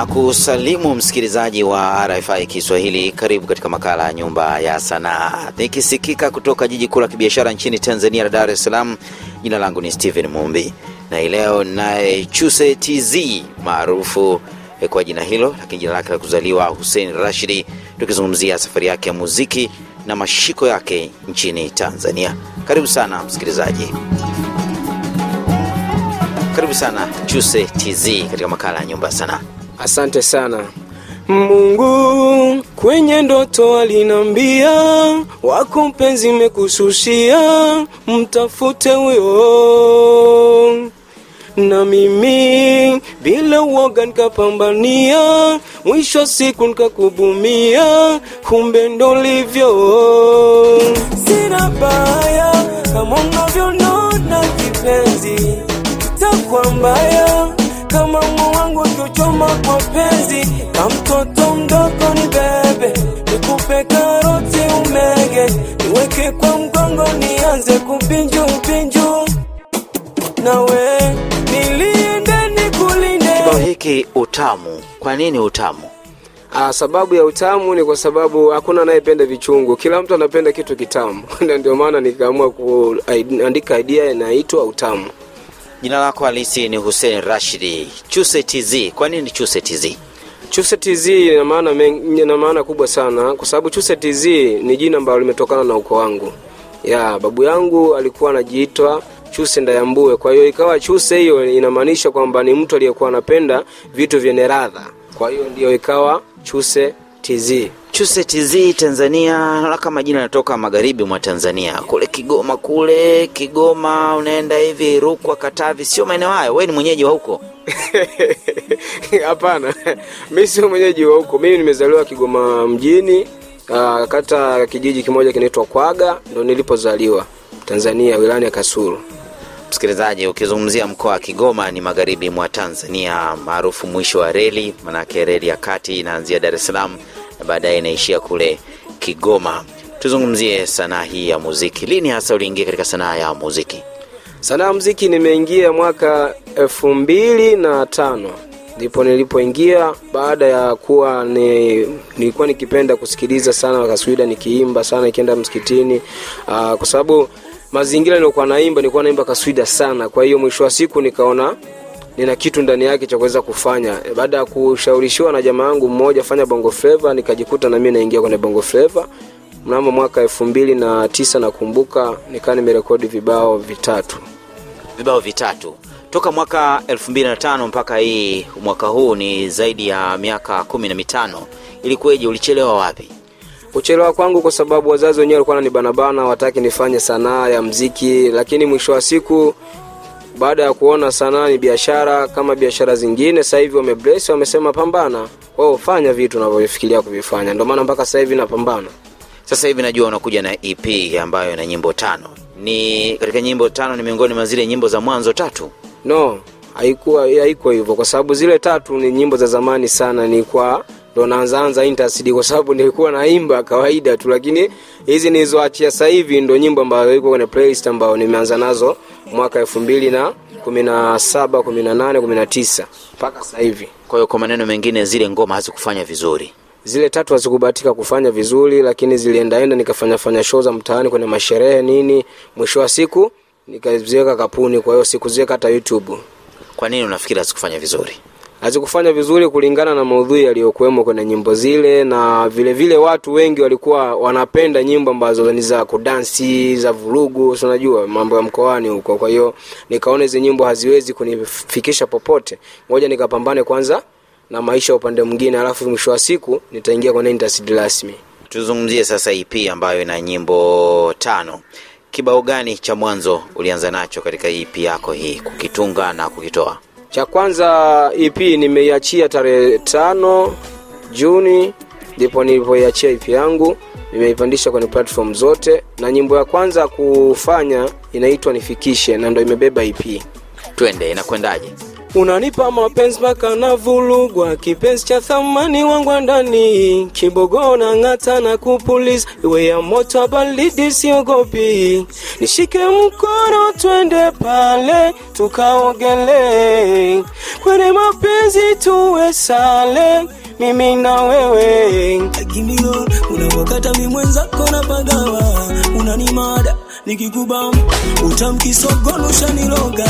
na kusalimu msikilizaji wa RFI Kiswahili. Karibu katika makala ya Nyumba ya Sanaa, nikisikika kutoka jiji kuu la kibiashara nchini Tanzania la Dar es Salaam. Jina langu ni Stephen Mumbi na leo naye Chuse TZ maarufu kwa jina hilo, lakini jina lake la kuzaliwa Hussein Rashidi, tukizungumzia safari yake ya muziki na mashiko yake nchini Tanzania. Karibu sana msikilizaji, karibu sana Chuse TZ katika makala ya Nyumba ya Sanaa. Asante sana. Mungu kwenye ndoto alinambia, wako mpenzi mekususia, mtafute huyo. Na mimi bila uoga nikapambania, mwisho siku nikakubumia, kumbe ndo livyo. Sina baya kama unavyonona kipenzi, takwa mbaya kama wangu kwa penzi, na mtoto mdogo ni bebe, nikupe karoti umege, niweke kwa mgongo nianze kupinju pinju, nawe nilinde nikulinde. Kibao hiki utamu, kwa nini utamu? Ah, sababu ya utamu ni kwa sababu hakuna anayependa vichungu, kila mtu anapenda kitu kitamu na ndio maana nikaamua kuandika idea inaitwa utamu. Jina lako halisi ni Hussein Rashidi Chuse TZ. Kwa nini Chuse TZ? Chuse TZ ina maana ina maana kubwa sana kwa sababu Chuse TZ ni jina ambalo limetokana na ukoo wangu. Ya babu yangu alikuwa anajiitwa Chuse Ndayambue, kwa hiyo ikawa Chuse hiyo inamaanisha kwamba ni mtu aliyekuwa anapenda vitu vyenye radha, kwa hiyo ndio ikawa Chuse TZ. Chuse TZ Tanzania, naona kama jina natoka magharibi mwa Tanzania, kule Kigoma, kule Kigoma unaenda hivi Rukwa, Katavi, sio maeneo hayo. Wewe ni mwenyeji wa huko? Hapana, mi sio mwenyeji wa huko. Mimi nimezaliwa Kigoma mjini, uh, kata kijiji kimoja kinaitwa Kwaga, ndo nilipozaliwa Tanzania, wilani ya Kasulu. Msikilizaji, ukizungumzia mkoa wa Kigoma ni magharibi mwa Tanzania, maarufu mwisho wa reli, manake reli ya kati inaanzia Dar es Salaam na baadaye inaishia kule Kigoma. Tuzungumzie sanaa hii ya muziki. Lini hasa uliingia katika sanaa ya muziki? Sanaa ya muziki nimeingia mwaka elfu mbili na tano ndipo nilipoingia baada ya kuwa ni, nilikuwa nikipenda kusikiliza sana wakaswida nikiimba sana nikienda msikitini uh, kwa sababu mazingira niliokuwa naimba nilikuwa naimba kaswida sana kwa hiyo mwisho wa siku nikaona nina kitu ndani yake cha kuweza kufanya baada ya kushawishiwa na jamaa yangu mmoja fanya bongo flava nikajikuta na mimi naingia kwenye bongo flava mnamo mwaka elfu mbili na tisa nakumbuka nikaa nimerekodi vibao vitatu Vibao vitatu toka mwaka 2005 mpaka hii mwaka huu ni zaidi ya miaka kumi na mitano. Ilikuweje? Ulichelewa wapi? kuchelewa kwangu kwa sababu wazazi wenyewe walikuwa wananibanabana wataki nifanye sanaa ya mziki lakini mwisho wa siku baada ya kuona sanaa ni biashara kama biashara zingine sasa hivi wamebrace wamesema pambana kwa fanya vitu unavyofikiria kuvifanya ndio maana mpaka sasa hivi napambana Sasa hivi najua unakuja na EP ambayo ina nyimbo tano. Ni katika nyimbo tano ni miongoni mwa zile nyimbo za mwanzo tatu. no haikuwa haiko hivyo kwa sababu zile tatu ni nyimbo za zamani sana nilikuwa ndo naanzaanza interest kwa sababu nilikuwa naimba kawaida tu lakini hizi nilizoachia sasa hivi ndo nyimbo ambazo iko kwenye playlist ambayo nimeanza nazo mwaka elfu mbili na kumi na saba kumi na nane kumi na tisa mpaka sasa hivi Kwa hiyo kwa maneno mengine, zile ngoma hazikufanya vizuri. zile tatu hazikubahatika kufanya vizuri lakini ziliendaenda nikafanya fanya show za mtaani kwenye masherehe nini mwisho wa siku nikaziweka kapuni kwa hiyo sikuziweka hata youtube Kwa nini unafikiri hazikufanya vizuri? Hazikufanya vizuri kulingana na maudhui yaliyokuwemo kwenye nyimbo zile na vile vile watu wengi walikuwa wanapenda nyimbo ambazo ni za kudansi za vurugu unajua mambo ya mkoani huko kwa hiyo nikaona hizi nyimbo haziwezi kunifikisha popote ngoja nikapambane kwanza na maisha upande mwingine alafu mwisho wa siku nitaingia kwenye industry rasmi Tuzungumzie sasa EP ambayo ina nyimbo tano. Kibao gani cha mwanzo ulianza nacho katika EP yako hii kukitunga na kukitoa? Cha kwanza ep nimeiachia tarehe tano juni ndipo nilipoiachia ep yangu nimeipandisha kwenye platform zote na nyimbo ya kwanza kufanya inaitwa nifikishe na ndo imebeba ep Twende, inakwendaje? Unanipa mapenzi mpaka navulugwa, kipenzi cha thamani wangu ndani, kibogo na ng'ata na kupuliza, iwe ya moto baridi siogopi, nishike mkono twende pale tukaogele, kwenye mapenzi tuwe sale, mimi na wewe. Lakini unawakata mi mwenzako na pagawa. Unanimada nikikubam utamkisogono ushaniroga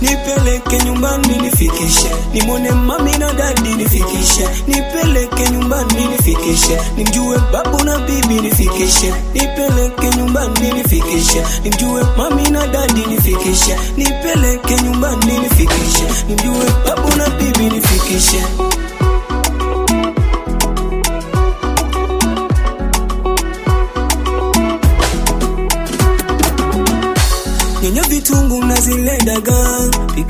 nipeleke nyumbani nifikishe. Nimone mami na dadi nifikishe. Nipeleke nyumbani nifikishe. Nimjue babu na bibi nifikishe. Nipeleke nyumbani nifikishe. Nimjue mami na dadi nifikishe. Nipeleke nyumbani nifikishe. Nimjue babu na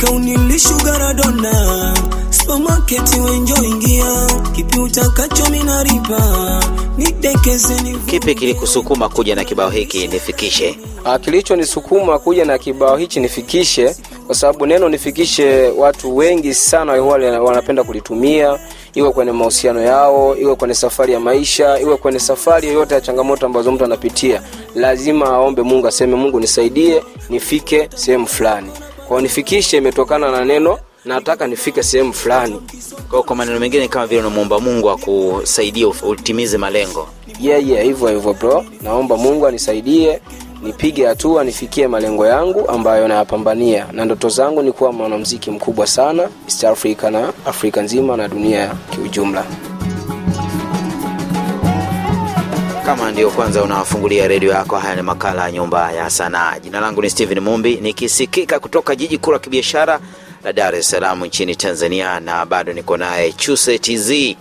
daga pika unilishugaradona supermarket wenjo ingia. Kipi utakacho minaripa nitekeze ni Kipi kilikusukuma kuja na kibao hiki nifikishe? Ah, kilichonisukuma kuja na kibao hichi nifikishe, kwa sababu neno nifikishe, watu wengi sana huwa wanapenda kulitumia, iwe kwenye mahusiano yao, iwe kwenye safari ya maisha, iwe kwenye safari yoyote ya changamoto ambazo mtu anapitia, lazima aombe Mungu, aseme Mungu nisaidie nifike sehemu fulani. Kwa nifikishe imetokana na neno nataka nifike sehemu fulani. Kwa, kwa maneno mengine kama vile unamwomba Mungu akusaidie utimize malengo. yeah, yeah, hivyo hivyo bro, naomba Mungu anisaidie nipige hatua nifikie malengo yangu ambayo nayapambania, na ndoto zangu ni kuwa mwanamuziki mkubwa sana East Africa na Afrika nzima na dunia kiujumla. Kama ndio kwanza unawafungulia redio yako, haya ni makala ya Nyumba ya Sanaa. Jina langu ni Steven Mumbi, nikisikika kutoka jiji kuu la kibiashara la Dar es Salaam nchini Tanzania, na bado niko naye Chuse TZ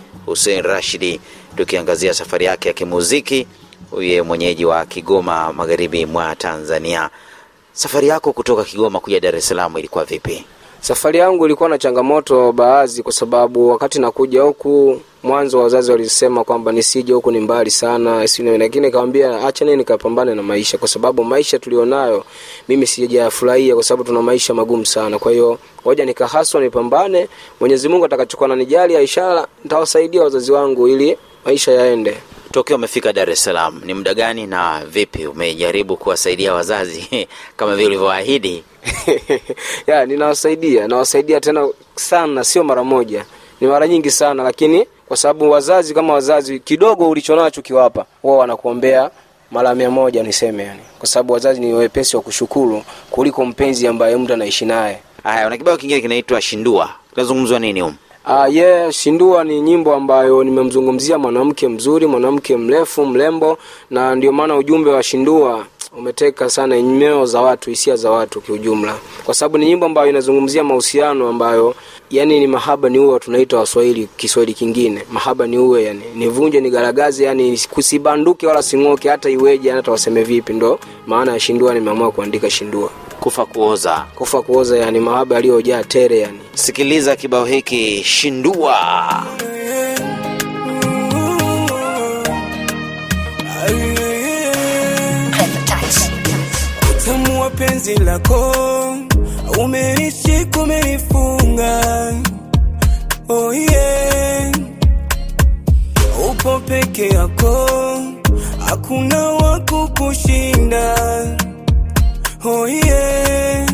Rashidi, tukiangazia safari yake ya kimuziki. Huye mwenyeji wa Kigoma, magharibi mwa Tanzania. Safari yako kutoka Kigoma kuja Dar es Salaam ilikuwa vipi? Safari yangu ilikuwa na changamoto baadhi, kwa sababu wakati nakuja huku mwanzo wazazi walisema kwamba nisije huku ni mbali sana, lakini nikamwambia acha nini nikapambane na maisha, kwa sababu maisha tulionayo mimi sijayafurahia, kwa sababu tuna maisha magumu sana. Kwa hiyo ngoja nikahaswa, nipambane. Mwenyezi Mungu atakachokuwa ananijalia, inshallah nitawasaidia wazazi wangu ili maisha yaende. Tokeo umefika Dar es Salaam ni muda gani na vipi? Umejaribu kuwasaidia wazazi kama vile ulivyoahidi? ya ninawasaidia nawasaidia tena sana sio mara moja. Ni mara nyingi sana lakini kwa sababu wazazi kama wazazi kidogo ulichonacho kiwapa wao wanakuombea mara mia moja niseme yani. Kwa sababu wazazi ni wepesi wa kushukuru kuliko mpenzi ambaye mtu anaishi naye. Haya, una kibao kingine kinaitwa Shindua, kinazungumzwa nini humu? Uh, yeah, Shindua ni nyimbo ambayo nimemzungumzia mwanamke mzuri, mwanamke mrefu, mrembo, na ndio maana ujumbe wa Shindua umeteka sana nyoyo za watu, hisia za watu kiujumla, kwa sababu ni nyimbo ambayo inazungumzia mahusiano ambayo yani ni mahaba ni uwe, tunaita Waswahili Kiswahili kingine, mahaba ni uwe, yani nivunje nigaragaze, yani kusibanduke wala sing'oke, hata iweje, hata waseme vipi. Ndo maana ya Shindua, nimeamua kuandika Shindua, Kufa kuoza. kufa kuoza, yani mahaba yaliyojaa tere, yani Sikiliza kibao hiki Shindua. Penzi lako umenishika umenifunga oh yeah. upo peke yako hakuna wa kukushinda oh yeah.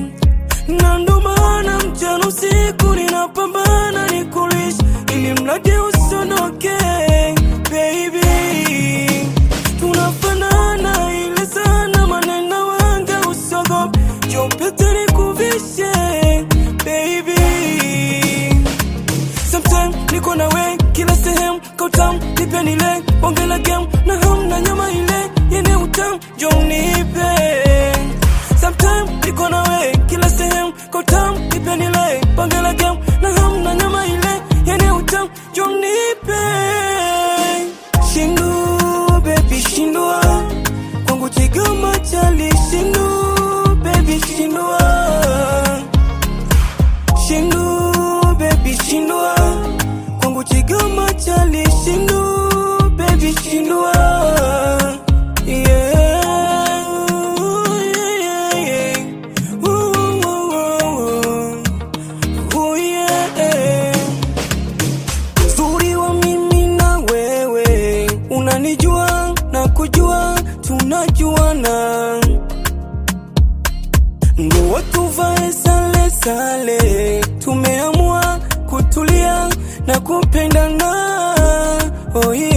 na ndo maana mchana usiku ninapambana nikulisha ili mradi kautam nipe nile bonge la game na hamna nyama ile yene utam jonipe sale tumeamua kutulia na kupendana oh yeah.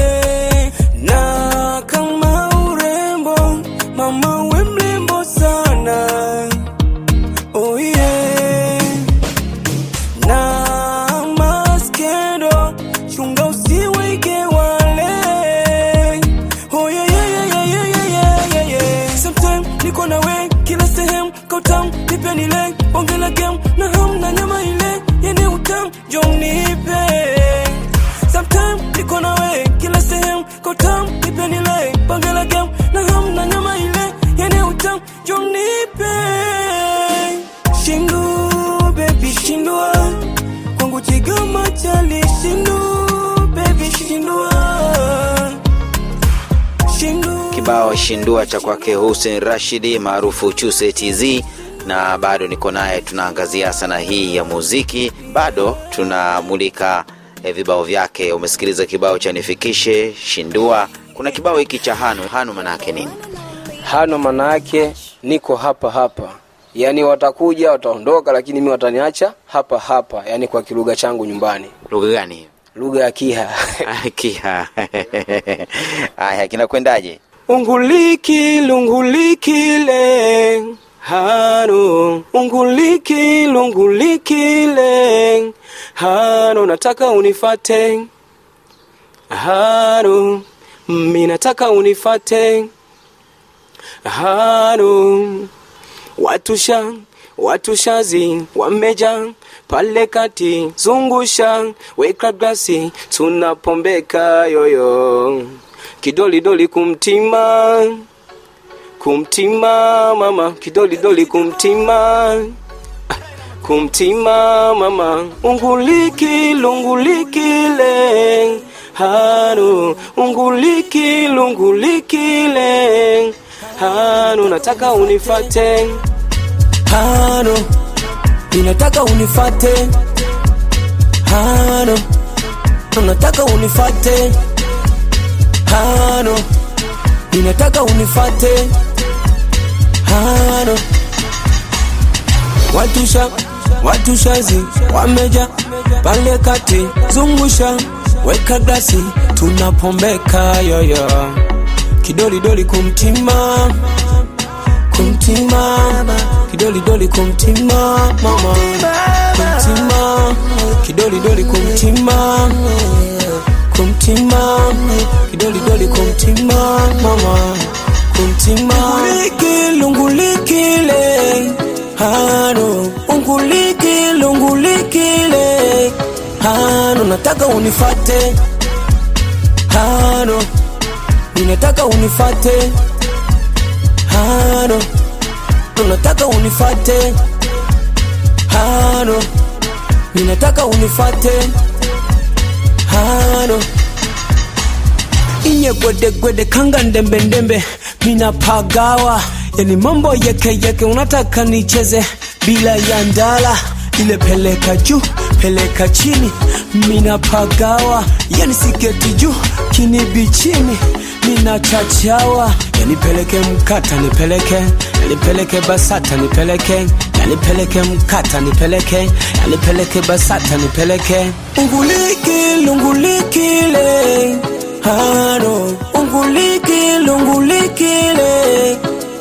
Kibao shindua cha kwake Hussein Rashidi maarufu Chuse TZ, na bado niko naye, tunaangazia sana hii ya muziki, bado tunamulika eh, vibao vyake. Umesikiliza kibao cha nifikishe shindua, kuna kibao hiki cha hanu hanu, manake nini? hano maana yake niko hapa hapa yaani watakuja wataondoka lakini mi wataniacha hapa hapa yaani kwa kilugha changu nyumbani Lugha gani hiyo? lugha ya kiha Kiha. Haya, kinakwendaje? Unguliki lungulikile hano unguliki lungulikile hano nataka unifate. Hano mi nataka unifate. Hano watusha watushazi wameja pale kati zungusha weka glasi tunapombeka yoyo kidolidoli kumtima. Kumtima mama. Kidolidoli kumtima. Kumtima mama. Unguliki hanu. Unguliki hanu nataka unifate. Hanu. Ninataka unifate. Hanu. Nataka unifate hano ninataka unifate. Hano. Watusha watushazi wameja pale kati zungusha. Weka glasi tunapombeka yoyo. Kidolidoli kumtima kumtima. Kidolidoli kumtima mama. Kumtima. Kidolidoli kumtima kumtima kidolidoli kumtima mama. Kumtima unguliki lungulikile hano. Unguliki lungulikile hano nataka unifate. Hano. Ninataka unifate. Hano. Unataka unifate. Hano. Ninataka unifate. hano inye gwedegwede kanga ndembendembe minapagawa yani mambo yekeyeke unataka nicheze. Bila ya ndala. Ile peleka juu peleka chini. Minapagawa yani siketi juu kinibi chini minachachawa yanipeleke mkata nipeleke yanipeleke basata nipeleke yanipeleke mkata nipeleke yanipeleke basata nipeleke. Unguliki hano. Unguliki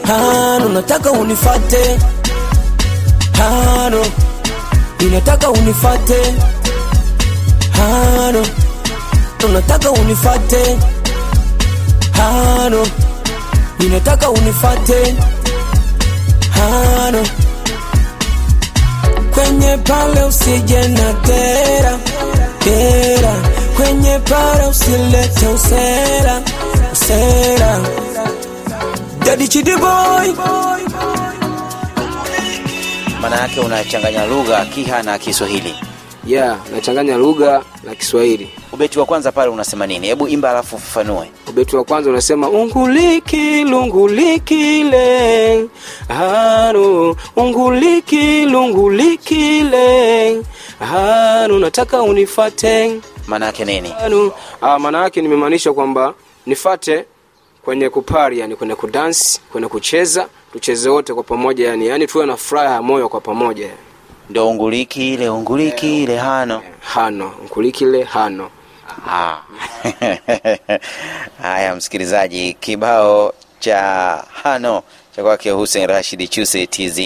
hano. Nataka unifate hano. Ninataka unifate hano. Unataka unifate hano ninataka unifate. Hano kwenye pale usije na tera tera. Kwenye pale usilete usera usera. Daddy Chidi boy. Maana yake unachanganya lugha Kiha na Kiswahili. yeah nachanganya lugha na kiswahili Ubeti wa kwanza pale unasema nini? Hebu imba alafu ufafanue. ubeti wa kwanza unasema unguliki lungulikile hanu unguliki lungulikile hanu nataka unifate Maana yake nini? ah, maana yake nimemaanisha kwamba nifate kwenye kupari yani kwenye kudansi kwenye kucheza tucheze wote kwa pamoja yani yani tuwe na furaha ya moyo kwa pamoja ndo unguliki ile unguliki ile hano hano nkulikile hano Ah. haya msikilizaji kibao cha hano cha kwake hussein rashid chuse tz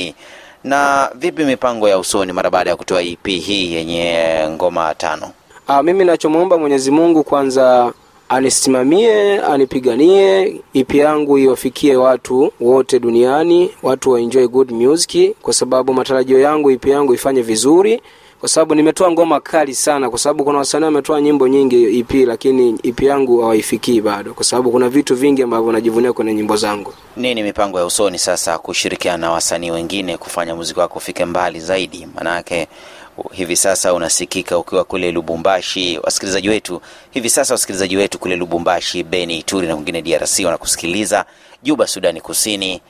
na vipi mipango ya usoni mara baada ya kutoa ep hii yenye ngoma tano? Aa, mimi nachomwomba Mwenyezi Mungu kwanza anisimamie, anipiganie, ipi yangu iwafikie watu wote duniani, watu wa good music, kwa sababu matarajio yangu ipi yangu ifanye vizuri, kwa sababu nimetoa ngoma kali sana, kwa sababu kuna wasanii wametoa nyimbo nyingi EP, lakini EP yangu hawaifikii bado, kwa sababu kuna vitu vingi ambavyo najivunia kwenye nyimbo zangu. nini mipango ya usoni sasa kushirikiana na wasanii wengine kufanya muziki wako ufike mbali zaidi? Maanake hivi sasa unasikika ukiwa kule lubumbashi. Wasikilizaji wetu hivi sasa wasikilizaji wetu kule lubumbashi beni ituri na wengine drc wanakusikiliza. Juba sudani kusini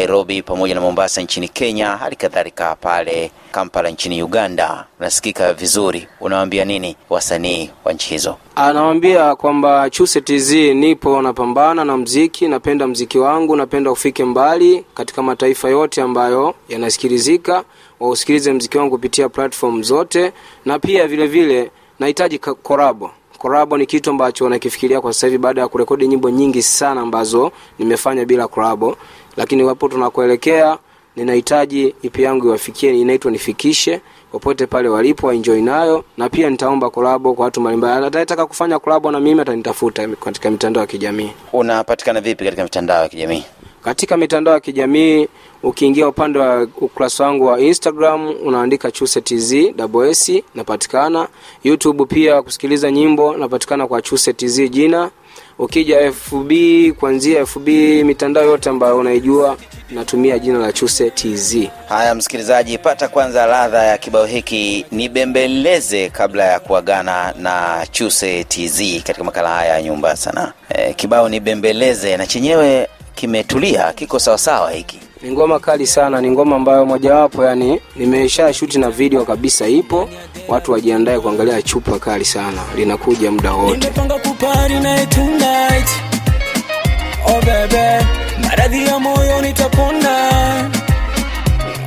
nairobi pamoja na mombasa nchini kenya hali kadhalika pale kampala nchini uganda. Unasikika vizuri. Unawambia nini wasanii wa nchi hizo? Anawambia kwamba chuse tz nipo napambana na mziki napenda mziki wangu napenda ufike mbali katika mataifa yote ambayo yanasikilizika wausikilize mziki wangu kupitia platform zote na pia vile vile nahitaji korabo korabo ni kitu ambacho nakifikiria kwa sasa hivi baada ya kurekodi nyimbo nyingi sana ambazo nimefanya bila korabo lakini wapo tunakuelekea ninahitaji ipi yangu iwafikie inaitwa nifikishe popote pale walipo waenjoy nayo na pia nitaomba kolabo kwa watu mbalimbali. Atataka kufanya kolabo na mimi atanitafuta katika mitandao ya kijamii. Unapatikana vipi katika mitandao ya kijamii? Katika mitandao ya kijamii ukiingia upande wa ukurasa wangu wa instagram unaandika chuse tz ws napatikana. Youtube pia kusikiliza nyimbo napatikana kwa chuse tz jina. Ukija fb kuanzia fb mitandao yote ambayo unaijua natumia jina la chuse tz haya msikilizaji pata kwanza ladha ya kibao hiki. Nibembeleze kabla ya kuagana na chuse tz katika makala haya ya nyumba sana e, kibao nibembeleze na chenyewe kimetulia kiko sawasawa hiki ni ngoma kali sana ni ngoma ambayo mojawapo yani nimesha shuti na video kabisa ipo. Watu wajiandae kuangalia chupa kali sana linakuja muda wote.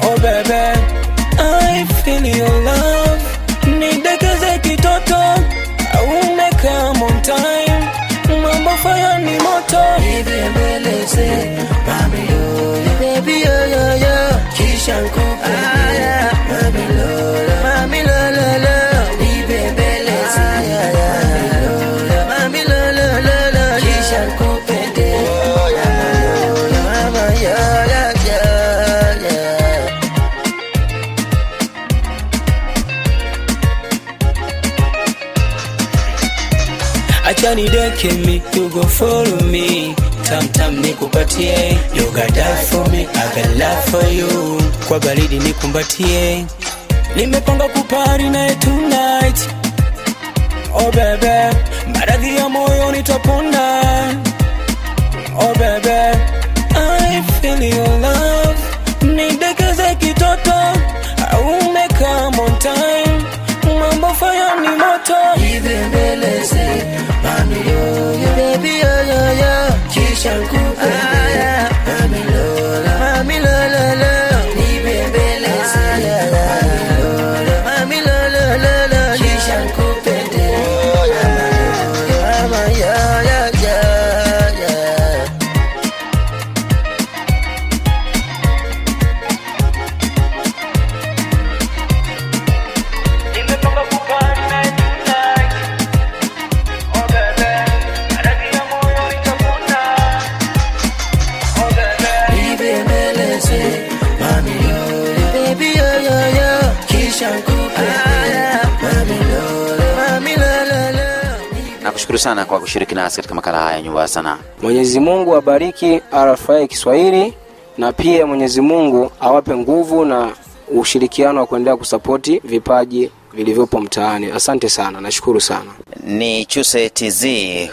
Oh bebe oh I feel your love Mami, lo, lo, Mami, lo, lo, lo, Mami, lo, lo, lo, lo, yeah. I Johnny, don't kill me, you go follow me. Tam tam nikupatie kwa baridi nikumbatie nimepanga kupari naye tonight. Oh maradhi ya moyo nitapona. Oh nidekeze kitoto. On time unafanya ni moto. Hivi mbeleze mami yoyo baby yoyo yo kisha nkupende ah, mami mami nasi katika makala haya nyumba ya sanaa. Mwenyezi mungu abariki rfi kiswahili na pia mwenyezi mungu awape nguvu na ushirikiano wa kuendelea kusapoti vipaji vilivyopo mtaani. Asante sana nashukuru sana. Ni chuse tz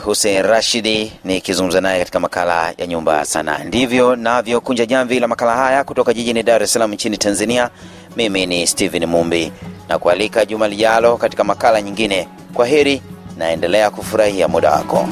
husein rashidi nikizungumza naye katika makala ya nyumba ya sanaa. Ndivyo navyokunja jamvi la makala haya kutoka jijini dar es salaam nchini tanzania. Mimi ni stephen mumbi na kualika juma lijalo katika makala nyingine. Kwa heri naendelea kufurahia muda wako